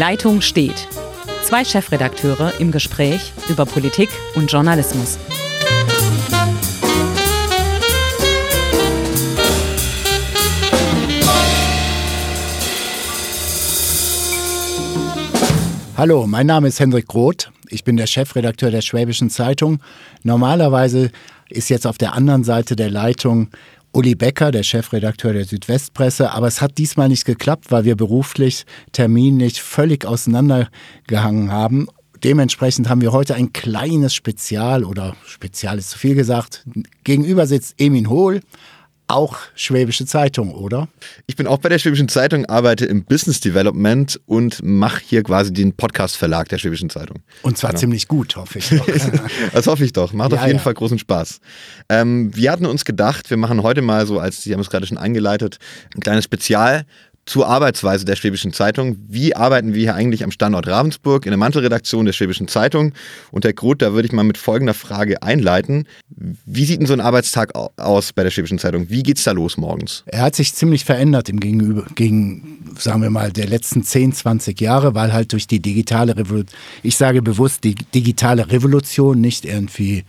Leitung steht. Zwei Chefredakteure im Gespräch über Politik und Journalismus. Hallo, mein Name ist Hendrik Groth. Ich bin der Chefredakteur der Schwäbischen Zeitung. Normalerweise ist jetzt auf der anderen Seite der Leitung Uli Becker, der Chefredakteur der Südwestpresse. Aber es hat diesmal nicht geklappt, weil wir beruflich terminlich völlig auseinandergehangen haben. Dementsprechend haben wir heute ein kleines Spezial oder Spezial ist zu viel gesagt. Gegenüber sitzt Emin Hohl, auch Schwäbische Zeitung, oder? Ich bin auch bei der Schwäbischen Zeitung, arbeite im Business Development und mache hier quasi den Podcast-Verlag der Schwäbischen Zeitung. Und zwar genau. ziemlich gut, hoffe ich doch. das hoffe ich doch. Macht ja, auf jeden ja. Fall großen Spaß. Ähm, wir hatten uns gedacht, wir machen heute mal so, als Sie haben es gerade schon eingeleitet, ein kleines Spezial zur Arbeitsweise der Schwäbischen Zeitung. Wie arbeiten wir hier eigentlich am Standort Ravensburg in der Mantelredaktion der Schwäbischen Zeitung? Und Herr Groth, da würde ich mal mit folgender Frage einleiten. Wie sieht denn so ein Arbeitstag aus bei der Schwäbischen Zeitung? Wie geht es da los morgens? Er hat sich ziemlich verändert im Gegenüber, gegen, sagen wir mal, der letzten 10, 20 Jahre, weil halt durch die digitale Revolution, ich sage bewusst die digitale Revolution, nicht irgendwie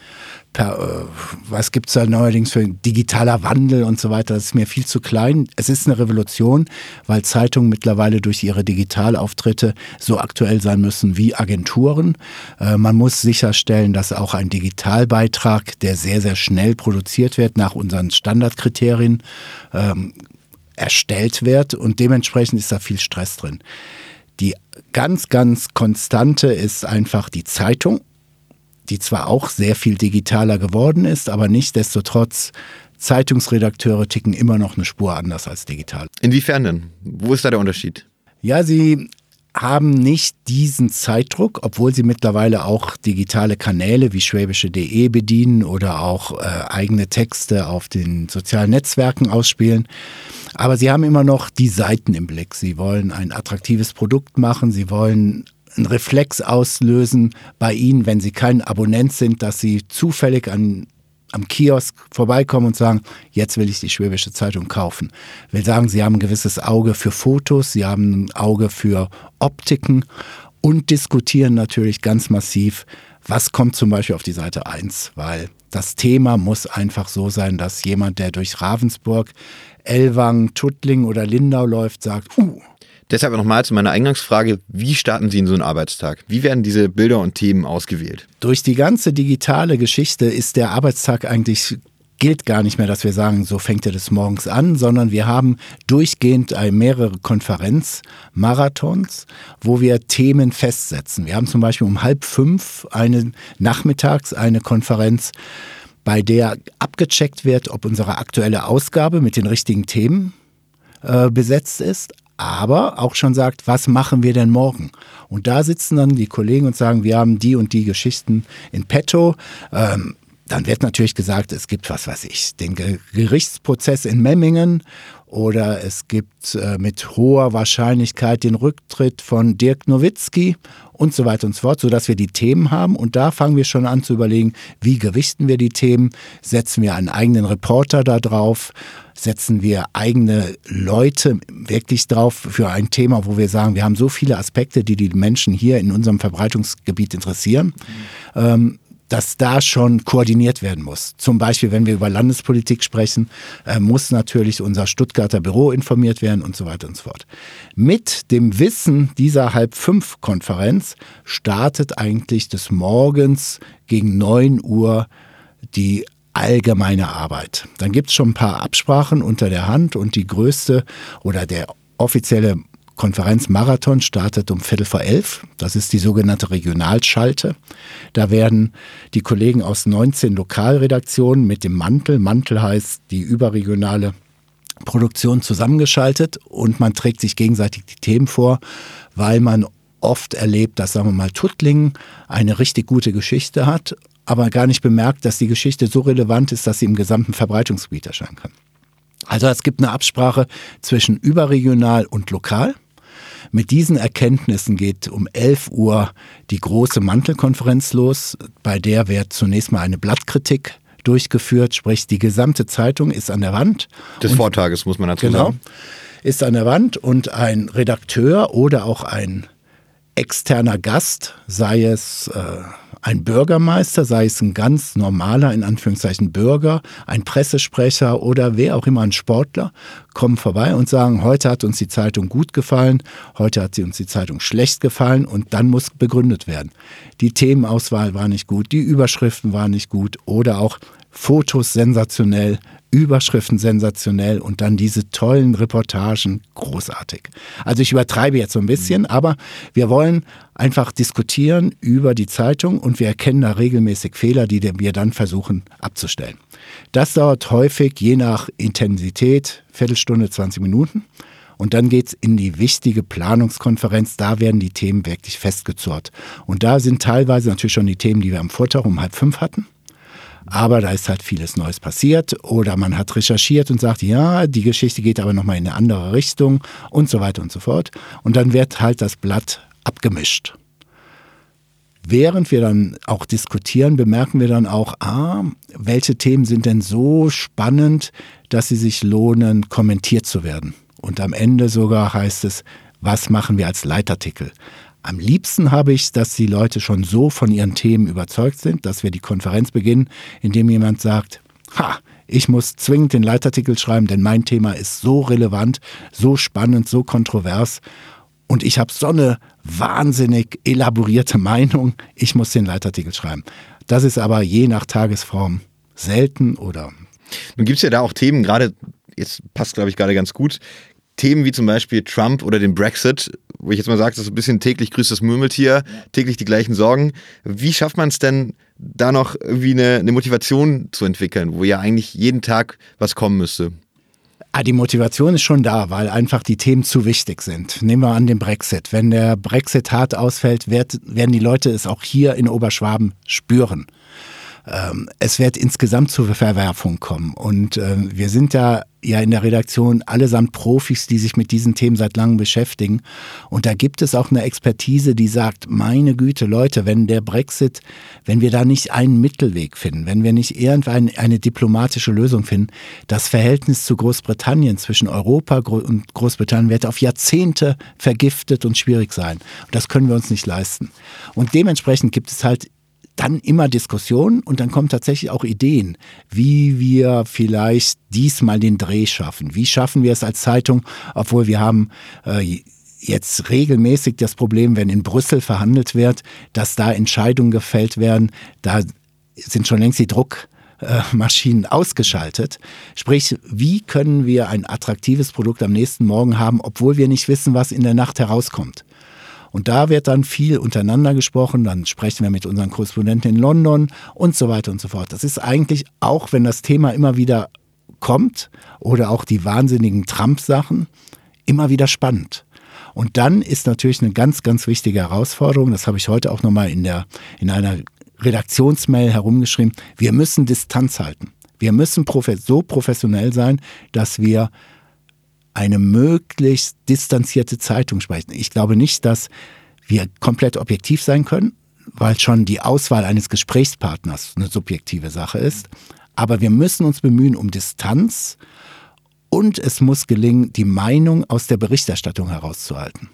per, äh, was gibt es da neuerdings für digitaler Wandel und so weiter, das ist mir viel zu klein. Es ist eine Revolution, weil Zeitungen mittlerweile durch ihre Digitalauftritte so aktuell sein müssen wie Agenturen. Äh, man muss sicherstellen, dass auch ein Digitalbeitrag, der sehr, sehr schnell produziert wird, nach unseren Standardkriterien ähm, erstellt wird und dementsprechend ist da viel Stress drin. Die ganz, ganz konstante ist einfach die Zeitung die zwar auch sehr viel digitaler geworden ist, aber nichtsdestotrotz Zeitungsredakteure ticken immer noch eine Spur anders als digital. Inwiefern denn? Wo ist da der Unterschied? Ja, sie haben nicht diesen Zeitdruck, obwohl sie mittlerweile auch digitale Kanäle wie schwäbische.de bedienen oder auch äh, eigene Texte auf den sozialen Netzwerken ausspielen. Aber sie haben immer noch die Seiten im Blick. Sie wollen ein attraktives Produkt machen, sie wollen einen Reflex auslösen bei Ihnen, wenn Sie kein Abonnent sind, dass Sie zufällig an, am Kiosk vorbeikommen und sagen, jetzt will ich die Schwäbische Zeitung kaufen. Will sagen, Sie haben ein gewisses Auge für Fotos, Sie haben ein Auge für Optiken und diskutieren natürlich ganz massiv, was kommt zum Beispiel auf die Seite 1, weil das Thema muss einfach so sein, dass jemand, der durch Ravensburg, Elwang, Tuttling oder Lindau läuft, sagt, uh, Deshalb nochmal zu meiner Eingangsfrage, wie starten Sie in so einen Arbeitstag? Wie werden diese Bilder und Themen ausgewählt? Durch die ganze digitale Geschichte ist der Arbeitstag eigentlich gilt gar nicht mehr, dass wir sagen, so fängt er des Morgens an, sondern wir haben durchgehend mehrere Konferenzmarathons, wo wir Themen festsetzen. Wir haben zum Beispiel um halb fünf eine nachmittags eine Konferenz, bei der abgecheckt wird, ob unsere aktuelle Ausgabe mit den richtigen Themen äh, besetzt ist, aber auch schon sagt, was machen wir denn morgen? Und da sitzen dann die Kollegen und sagen, wir haben die und die Geschichten in petto. Ähm, dann wird natürlich gesagt, es gibt, was weiß ich, den Gerichtsprozess in Memmingen oder es gibt äh, mit hoher Wahrscheinlichkeit den Rücktritt von Dirk Nowitzki und so weiter und so fort, sodass wir die Themen haben. Und da fangen wir schon an zu überlegen, wie gewichten wir die Themen? Setzen wir einen eigenen Reporter da drauf? Setzen wir eigene Leute wirklich drauf für ein Thema, wo wir sagen, wir haben so viele Aspekte, die die Menschen hier in unserem Verbreitungsgebiet interessieren. Mhm. Ähm, dass da schon koordiniert werden muss. Zum Beispiel, wenn wir über Landespolitik sprechen, äh, muss natürlich unser Stuttgarter Büro informiert werden und so weiter und so fort. Mit dem Wissen dieser Halb-Fünf-Konferenz startet eigentlich des Morgens gegen 9 Uhr die allgemeine Arbeit. Dann gibt es schon ein paar Absprachen unter der Hand und die größte oder der offizielle Konferenzmarathon startet um Viertel vor elf. Das ist die sogenannte Regionalschalte. Da werden die Kollegen aus 19 Lokalredaktionen mit dem Mantel, Mantel heißt die überregionale Produktion zusammengeschaltet und man trägt sich gegenseitig die Themen vor, weil man oft erlebt, dass, sagen wir mal, Tuttlingen eine richtig gute Geschichte hat, aber gar nicht bemerkt, dass die Geschichte so relevant ist, dass sie im gesamten Verbreitungsgebiet erscheinen kann. Also es gibt eine Absprache zwischen überregional und lokal. Mit diesen Erkenntnissen geht um 11 Uhr die große Mantelkonferenz los, bei der wird zunächst mal eine Blattkritik durchgeführt, sprich die gesamte Zeitung ist an der Wand. Des Vortages muss man dazu genau, sagen. Ist an der Wand und ein Redakteur oder auch ein externer Gast, sei es äh, ein Bürgermeister, sei es ein ganz normaler, in Anführungszeichen Bürger, ein Pressesprecher oder wer auch immer, ein Sportler, kommen vorbei und sagen, heute hat uns die Zeitung gut gefallen, heute hat sie uns die Zeitung schlecht gefallen und dann muss begründet werden. Die Themenauswahl war nicht gut, die Überschriften waren nicht gut oder auch Fotos sensationell, Überschriften sensationell und dann diese tollen Reportagen großartig. Also ich übertreibe jetzt so ein bisschen, aber wir wollen einfach diskutieren über die Zeitung und wir erkennen da regelmäßig Fehler, die wir dann versuchen abzustellen. Das dauert häufig je nach Intensität Viertelstunde, 20 Minuten. Und dann geht es in die wichtige Planungskonferenz. Da werden die Themen wirklich festgezurrt. Und da sind teilweise natürlich schon die Themen, die wir am Vortag um halb fünf hatten. Aber da ist halt vieles Neues passiert oder man hat recherchiert und sagt, ja, die Geschichte geht aber nochmal in eine andere Richtung und so weiter und so fort. Und dann wird halt das Blatt abgemischt. Während wir dann auch diskutieren, bemerken wir dann auch, ah, welche Themen sind denn so spannend, dass sie sich lohnen, kommentiert zu werden. Und am Ende sogar heißt es, was machen wir als Leitartikel? Am liebsten habe ich, dass die Leute schon so von ihren Themen überzeugt sind, dass wir die Konferenz beginnen, indem jemand sagt, ha, ich muss zwingend den Leitartikel schreiben, denn mein Thema ist so relevant, so spannend, so kontrovers und ich habe so eine wahnsinnig elaborierte Meinung, ich muss den Leitartikel schreiben. Das ist aber je nach Tagesform selten oder. Nun gibt es ja da auch Themen, gerade, jetzt passt glaube ich gerade ganz gut, Themen wie zum Beispiel Trump oder den Brexit, wo ich jetzt mal sage, das ist ein bisschen täglich grüßt das Murmeltier, täglich die gleichen Sorgen. Wie schafft man es denn, da noch irgendwie eine, eine Motivation zu entwickeln, wo ja eigentlich jeden Tag was kommen müsste? Ah, die Motivation ist schon da, weil einfach die Themen zu wichtig sind. Nehmen wir an den Brexit. Wenn der Brexit hart ausfällt, werden die Leute es auch hier in Oberschwaben spüren. Ähm, es wird insgesamt zur Verwerfung kommen. Und äh, wir sind da ja in der Redaktion allesamt Profis, die sich mit diesen Themen seit langem beschäftigen. Und da gibt es auch eine Expertise, die sagt, meine Güte, Leute, wenn der Brexit, wenn wir da nicht einen Mittelweg finden, wenn wir nicht irgendeine eine diplomatische Lösung finden, das Verhältnis zu Großbritannien zwischen Europa und Großbritannien wird auf Jahrzehnte vergiftet und schwierig sein. Und das können wir uns nicht leisten. Und dementsprechend gibt es halt dann immer Diskussionen und dann kommen tatsächlich auch Ideen, wie wir vielleicht diesmal den Dreh schaffen. Wie schaffen wir es als Zeitung, obwohl wir haben äh, jetzt regelmäßig das Problem, wenn in Brüssel verhandelt wird, dass da Entscheidungen gefällt werden, da sind schon längst die Druckmaschinen ausgeschaltet. Sprich, wie können wir ein attraktives Produkt am nächsten Morgen haben, obwohl wir nicht wissen, was in der Nacht herauskommt? Und da wird dann viel untereinander gesprochen, dann sprechen wir mit unseren Korrespondenten in London und so weiter und so fort. Das ist eigentlich, auch wenn das Thema immer wieder kommt oder auch die wahnsinnigen Trump-Sachen, immer wieder spannend. Und dann ist natürlich eine ganz, ganz wichtige Herausforderung, das habe ich heute auch nochmal in, in einer Redaktionsmail herumgeschrieben, wir müssen Distanz halten. Wir müssen so professionell sein, dass wir eine möglichst distanzierte Zeitung sprechen. Ich glaube nicht, dass wir komplett objektiv sein können, weil schon die Auswahl eines Gesprächspartners eine subjektive Sache ist. Aber wir müssen uns bemühen um Distanz und es muss gelingen, die Meinung aus der Berichterstattung herauszuhalten.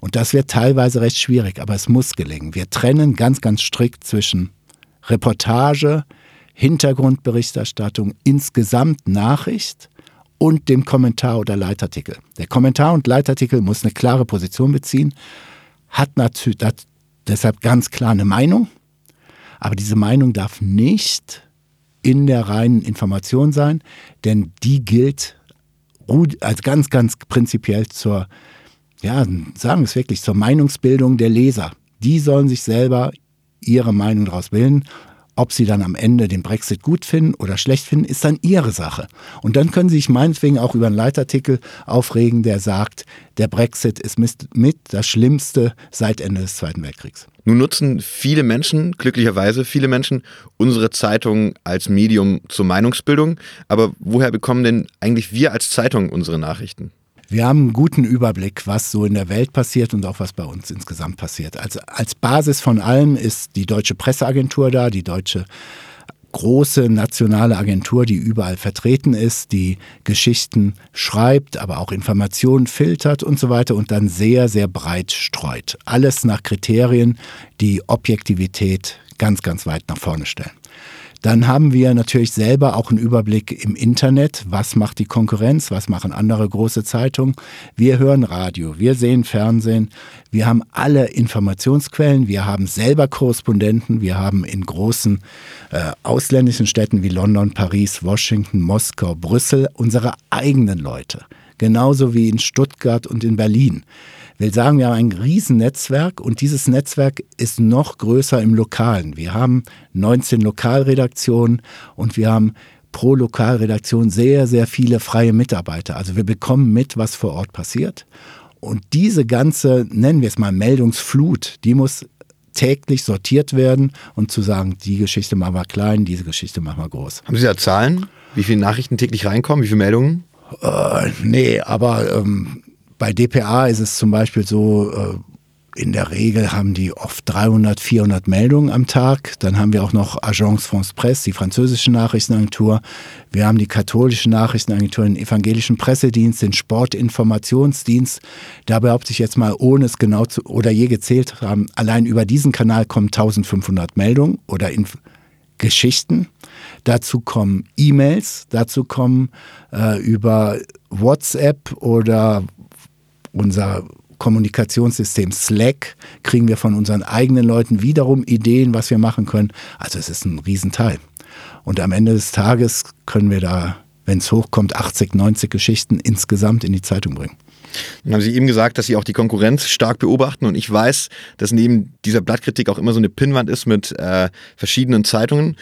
Und das wird teilweise recht schwierig, aber es muss gelingen. Wir trennen ganz, ganz strikt zwischen Reportage, Hintergrundberichterstattung, insgesamt Nachricht und dem Kommentar oder Leitartikel. Der Kommentar und Leitartikel muss eine klare Position beziehen, hat natürlich deshalb ganz klar eine Meinung, aber diese Meinung darf nicht in der reinen Information sein, denn die gilt als ganz, ganz prinzipiell zur, ja, sagen wir es wirklich, zur Meinungsbildung der Leser. Die sollen sich selber ihre Meinung daraus bilden ob sie dann am Ende den Brexit gut finden oder schlecht finden, ist dann ihre Sache. Und dann können sie sich meinetwegen auch über einen Leitartikel aufregen, der sagt, der Brexit ist mit das Schlimmste seit Ende des Zweiten Weltkriegs. Nun nutzen viele Menschen, glücklicherweise viele Menschen, unsere Zeitung als Medium zur Meinungsbildung. Aber woher bekommen denn eigentlich wir als Zeitung unsere Nachrichten? Wir haben einen guten Überblick, was so in der Welt passiert und auch was bei uns insgesamt passiert. Also als Basis von allem ist die deutsche Presseagentur da, die deutsche große nationale Agentur, die überall vertreten ist, die Geschichten schreibt, aber auch Informationen filtert und so weiter und dann sehr, sehr breit streut. Alles nach Kriterien, die Objektivität ganz, ganz weit nach vorne stellen. Dann haben wir natürlich selber auch einen Überblick im Internet. Was macht die Konkurrenz? Was machen andere große Zeitungen? Wir hören Radio, wir sehen Fernsehen. Wir haben alle Informationsquellen. Wir haben selber Korrespondenten. Wir haben in großen äh, ausländischen Städten wie London, Paris, Washington, Moskau, Brüssel unsere eigenen Leute. Genauso wie in Stuttgart und in Berlin will sagen, wir haben ein Riesennetzwerk und dieses Netzwerk ist noch größer im Lokalen. Wir haben 19 Lokalredaktionen und wir haben pro Lokalredaktion sehr, sehr viele freie Mitarbeiter. Also wir bekommen mit, was vor Ort passiert. Und diese ganze, nennen wir es mal Meldungsflut, die muss täglich sortiert werden und zu sagen, die Geschichte machen wir klein, diese Geschichte machen wir groß. Haben Sie da Zahlen? Wie viele Nachrichten täglich reinkommen? Wie viele Meldungen? Äh, nee, aber ähm, bei DPA ist es zum Beispiel so, äh, in der Regel haben die oft 300, 400 Meldungen am Tag. Dann haben wir auch noch Agence France Presse, die französische Nachrichtenagentur. Wir haben die katholische Nachrichtenagentur, den evangelischen Pressedienst, den Sportinformationsdienst. Da behaupte ich jetzt mal, ohne es genau zu oder je gezählt haben, allein über diesen Kanal kommen 1500 Meldungen oder Inf Geschichten. Dazu kommen E-Mails, dazu kommen äh, über WhatsApp oder unser Kommunikationssystem Slack kriegen wir von unseren eigenen Leuten wiederum Ideen, was wir machen können. Also es ist ein Riesenteil. Und am Ende des Tages können wir da, wenn es hochkommt, 80, 90 Geschichten insgesamt in die Zeitung bringen. Dann haben Sie eben gesagt, dass Sie auch die Konkurrenz stark beobachten und ich weiß, dass neben dieser Blattkritik auch immer so eine Pinnwand ist mit äh, verschiedenen Zeitungen.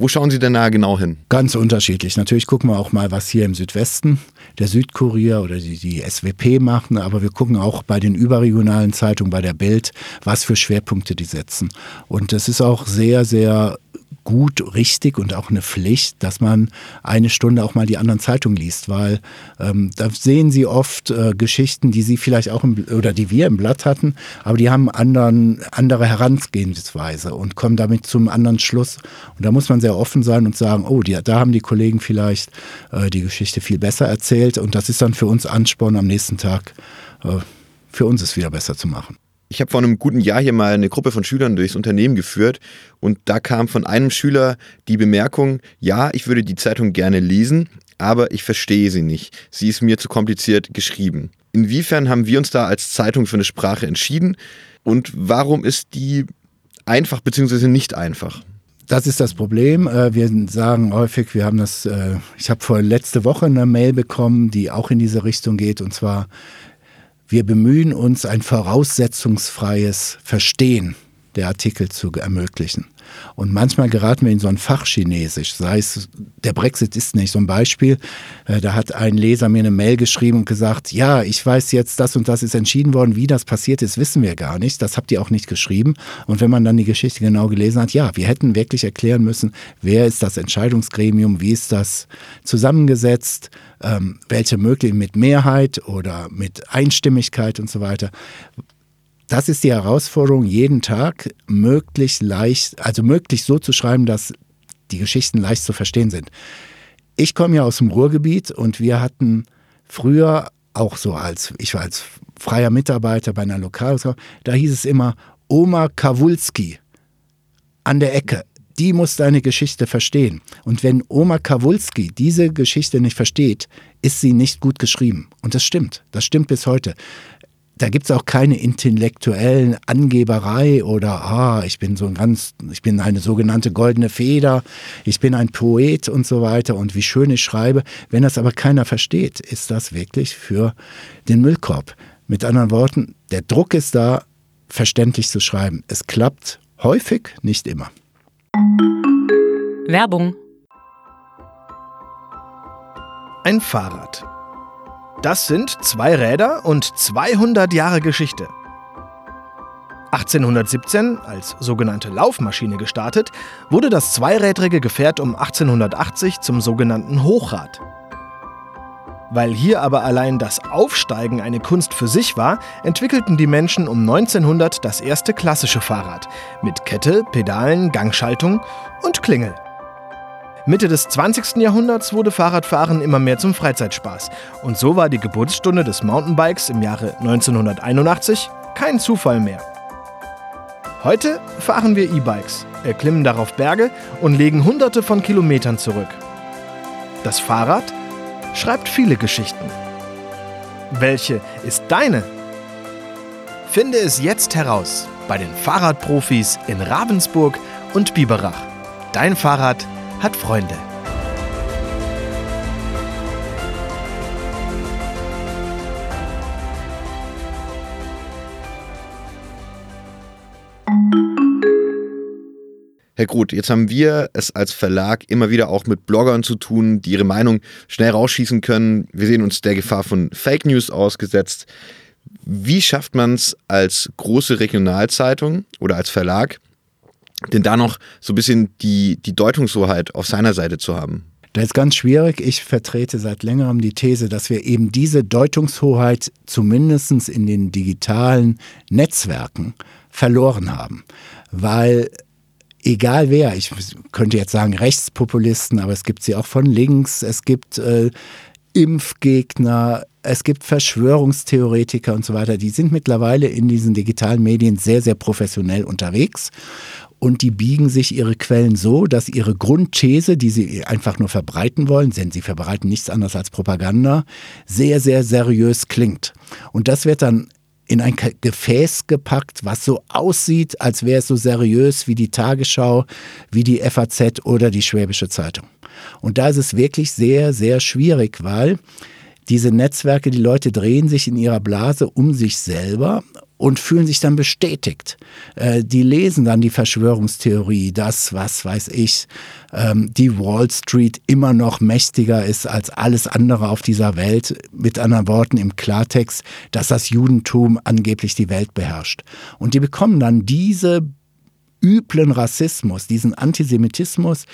Wo schauen Sie denn da genau hin? Ganz unterschiedlich. Natürlich gucken wir auch mal, was hier im Südwesten der Südkurier oder die, die SWP machen, aber wir gucken auch bei den überregionalen Zeitungen, bei der Bild, was für Schwerpunkte die setzen. Und das ist auch sehr, sehr gut, richtig und auch eine Pflicht, dass man eine Stunde auch mal die anderen Zeitungen liest, weil ähm, da sehen Sie oft äh, Geschichten, die Sie vielleicht auch im, oder die wir im Blatt hatten, aber die haben anderen, andere Herangehensweise und kommen damit zum anderen Schluss. Und da muss man sehr offen sein und sagen, oh, die, da haben die Kollegen vielleicht äh, die Geschichte viel besser erzählt und das ist dann für uns Ansporn am nächsten Tag, äh, für uns es wieder besser zu machen. Ich habe vor einem guten Jahr hier mal eine Gruppe von Schülern durchs Unternehmen geführt und da kam von einem Schüler die Bemerkung, ja, ich würde die Zeitung gerne lesen, aber ich verstehe sie nicht. Sie ist mir zu kompliziert geschrieben. Inwiefern haben wir uns da als Zeitung für eine Sprache entschieden und warum ist die einfach bzw. nicht einfach? Das ist das Problem. Äh, wir sagen häufig, wir haben das, äh, ich habe vor letzte Woche eine Mail bekommen, die auch in diese Richtung geht und zwar wir bemühen uns, ein voraussetzungsfreies Verstehen der Artikel zu ermöglichen. Und manchmal geraten wir in so ein Fachchinesisch, sei es, der Brexit ist nicht so ein Beispiel. Äh, da hat ein Leser mir eine Mail geschrieben und gesagt, ja, ich weiß jetzt, das und das ist entschieden worden, wie das passiert ist, wissen wir gar nicht. Das habt ihr auch nicht geschrieben. Und wenn man dann die Geschichte genau gelesen hat, ja, wir hätten wirklich erklären müssen, wer ist das Entscheidungsgremium, wie ist das zusammengesetzt, ähm, welche möglich mit Mehrheit oder mit Einstimmigkeit und so weiter das ist die Herausforderung, jeden Tag möglichst leicht, also möglichst so zu schreiben, dass die Geschichten leicht zu verstehen sind. Ich komme ja aus dem Ruhrgebiet und wir hatten früher auch so als, ich war als freier Mitarbeiter bei einer Lokalhaus, da hieß es immer Oma Kawulski an der Ecke. Die muss deine Geschichte verstehen. Und wenn Oma Kawulski diese Geschichte nicht versteht, ist sie nicht gut geschrieben. Und das stimmt. Das stimmt bis heute da gibt es auch keine intellektuellen Angeberei oder ah, ich bin so ein ganz, ich bin eine sogenannte goldene Feder, ich bin ein Poet und so weiter und wie schön ich schreibe. Wenn das aber keiner versteht, ist das wirklich für den Müllkorb. Mit anderen Worten, der Druck ist da, verständlich zu schreiben. Es klappt häufig, nicht immer. Werbung. Ein Fahrrad. Das sind zwei Räder und 200 Jahre Geschichte. 1817, als sogenannte Laufmaschine gestartet, wurde das zweirädrige Gefährt um 1880 zum sogenannten Hochrad. Weil hier aber allein das Aufsteigen eine Kunst für sich war, entwickelten die Menschen um 1900 das erste klassische Fahrrad mit Kette, Pedalen, Gangschaltung und Klingel. Mitte des 20. Jahrhunderts wurde Fahrradfahren immer mehr zum Freizeitspaß. Und so war die Geburtsstunde des Mountainbikes im Jahre 1981 kein Zufall mehr. Heute fahren wir E-Bikes, erklimmen darauf Berge und legen hunderte von Kilometern zurück. Das Fahrrad schreibt viele Geschichten. Welche ist deine? Finde es jetzt heraus bei den Fahrradprofis in Ravensburg und Biberach. Dein Fahrrad hat Freunde. Herr Groth, jetzt haben wir es als Verlag immer wieder auch mit Bloggern zu tun, die ihre Meinung schnell rausschießen können. Wir sehen uns der Gefahr von Fake News ausgesetzt. Wie schafft man es als große Regionalzeitung oder als Verlag, denn da noch so ein bisschen die, die Deutungshoheit auf seiner Seite zu haben? Das ist ganz schwierig. Ich vertrete seit längerem die These, dass wir eben diese Deutungshoheit zumindest in den digitalen Netzwerken verloren haben. Weil egal wer, ich könnte jetzt sagen Rechtspopulisten, aber es gibt sie auch von links, es gibt äh, Impfgegner, es gibt Verschwörungstheoretiker und so weiter, die sind mittlerweile in diesen digitalen Medien sehr, sehr professionell unterwegs und die biegen sich ihre Quellen so, dass ihre Grundthese, die sie einfach nur verbreiten wollen, denn sie verbreiten nichts anderes als Propaganda, sehr, sehr seriös klingt. Und das wird dann in ein Gefäß gepackt, was so aussieht, als wäre es so seriös wie die Tagesschau, wie die FAZ oder die Schwäbische Zeitung. Und da ist es wirklich sehr, sehr schwierig, weil diese Netzwerke, die Leute drehen sich in ihrer Blase um sich selber und fühlen sich dann bestätigt. Äh, die lesen dann die Verschwörungstheorie, dass, was weiß ich, ähm, die Wall Street immer noch mächtiger ist als alles andere auf dieser Welt. Mit anderen Worten im Klartext, dass das Judentum angeblich die Welt beherrscht. Und die bekommen dann diese üblen Rassismus, diesen Antisemitismus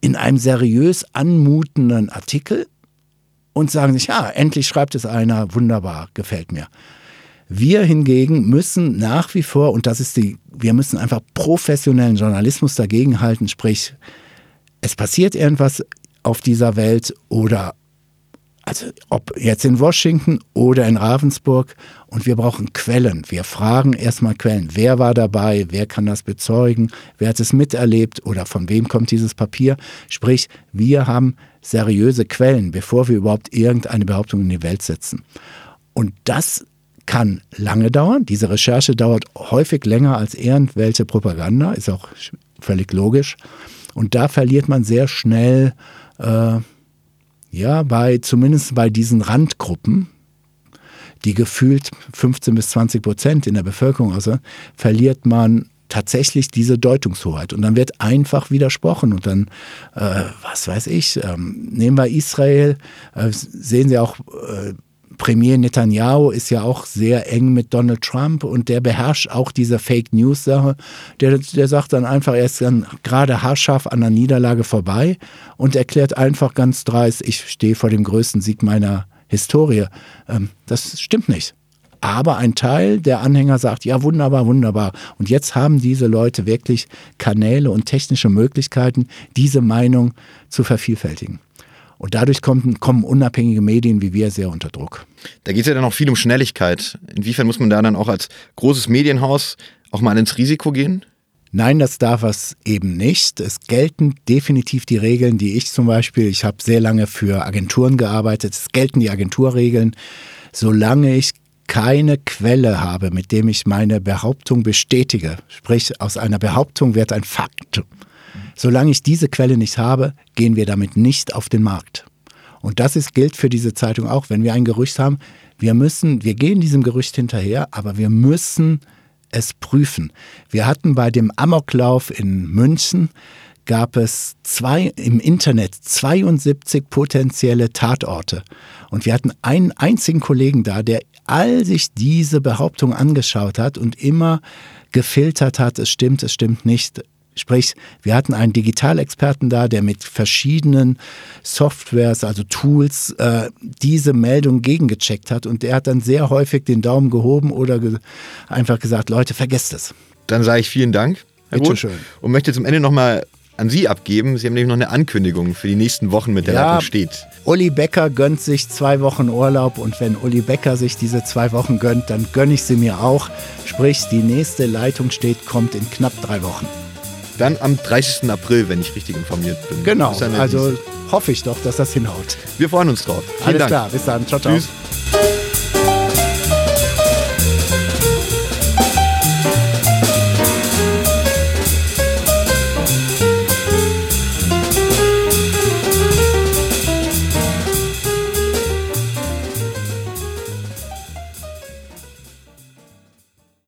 in einem seriös anmutenden Artikel und sagen sich, ja, endlich schreibt es einer, wunderbar, gefällt mir. Wir hingegen müssen nach wie vor, und das ist die, wir müssen einfach professionellen Journalismus dagegenhalten, sprich, es passiert irgendwas auf dieser Welt oder also ob jetzt in Washington oder in Ravensburg und wir brauchen Quellen. Wir fragen erstmal Quellen. Wer war dabei? Wer kann das bezeugen? Wer hat es miterlebt? Oder von wem kommt dieses Papier? Sprich, wir haben seriöse Quellen, bevor wir überhaupt irgendeine Behauptung in die Welt setzen. Und das kann lange dauern. Diese Recherche dauert häufig länger als irgendwelche Propaganda, ist auch völlig logisch. Und da verliert man sehr schnell, äh, ja, bei zumindest bei diesen Randgruppen, die gefühlt 15 bis 20 Prozent in der Bevölkerung also, verliert man tatsächlich diese Deutungshoheit. Und dann wird einfach widersprochen. Und dann, äh, was weiß ich, ähm, nehmen wir Israel, äh, sehen Sie auch äh, Premier Netanyahu ist ja auch sehr eng mit Donald Trump und der beherrscht auch diese Fake News Sache. Der, der sagt dann einfach, er ist dann gerade haarscharf an der Niederlage vorbei und erklärt einfach ganz dreist, ich stehe vor dem größten Sieg meiner Historie. Ähm, das stimmt nicht. Aber ein Teil der Anhänger sagt, ja, wunderbar, wunderbar. Und jetzt haben diese Leute wirklich Kanäle und technische Möglichkeiten, diese Meinung zu vervielfältigen. Und dadurch kommen, kommen unabhängige Medien wie wir sehr unter Druck. Da geht es ja dann auch viel um Schnelligkeit. Inwiefern muss man da dann auch als großes Medienhaus auch mal ins Risiko gehen? Nein, das darf es eben nicht. Es gelten definitiv die Regeln, die ich zum Beispiel, ich habe sehr lange für Agenturen gearbeitet, es gelten die Agenturregeln. Solange ich keine Quelle habe, mit dem ich meine Behauptung bestätige, sprich aus einer Behauptung wird ein Fakt, Solange ich diese Quelle nicht habe, gehen wir damit nicht auf den Markt. Und das ist, gilt für diese Zeitung auch. Wenn wir ein Gerücht haben, wir müssen, wir gehen diesem Gerücht hinterher, aber wir müssen es prüfen. Wir hatten bei dem Amoklauf in München gab es zwei, im Internet 72 potenzielle Tatorte. Und wir hatten einen einzigen Kollegen da, der all sich diese Behauptung angeschaut hat und immer gefiltert hat, es stimmt, es stimmt nicht, Sprich, wir hatten einen Digitalexperten da, der mit verschiedenen Softwares, also Tools, äh, diese Meldung gegengecheckt hat und der hat dann sehr häufig den Daumen gehoben oder ge einfach gesagt, Leute, vergesst es. Dann sage ich vielen Dank. Herr Bitte schön. Und möchte zum Ende nochmal an Sie abgeben. Sie haben nämlich noch eine Ankündigung für die nächsten Wochen mit der ja, Leitung steht. Uli Becker gönnt sich zwei Wochen Urlaub und wenn Uli Becker sich diese zwei Wochen gönnt, dann gönne ich sie mir auch. Sprich, die nächste Leitung steht, kommt in knapp drei Wochen. Dann am 30. April, wenn ich richtig informiert bin. Genau, also hoffe ich doch, dass das hinhaut. Wir freuen uns drauf. Vielen Alles Dank. klar, bis dann. Ciao, ciao. Tschüss.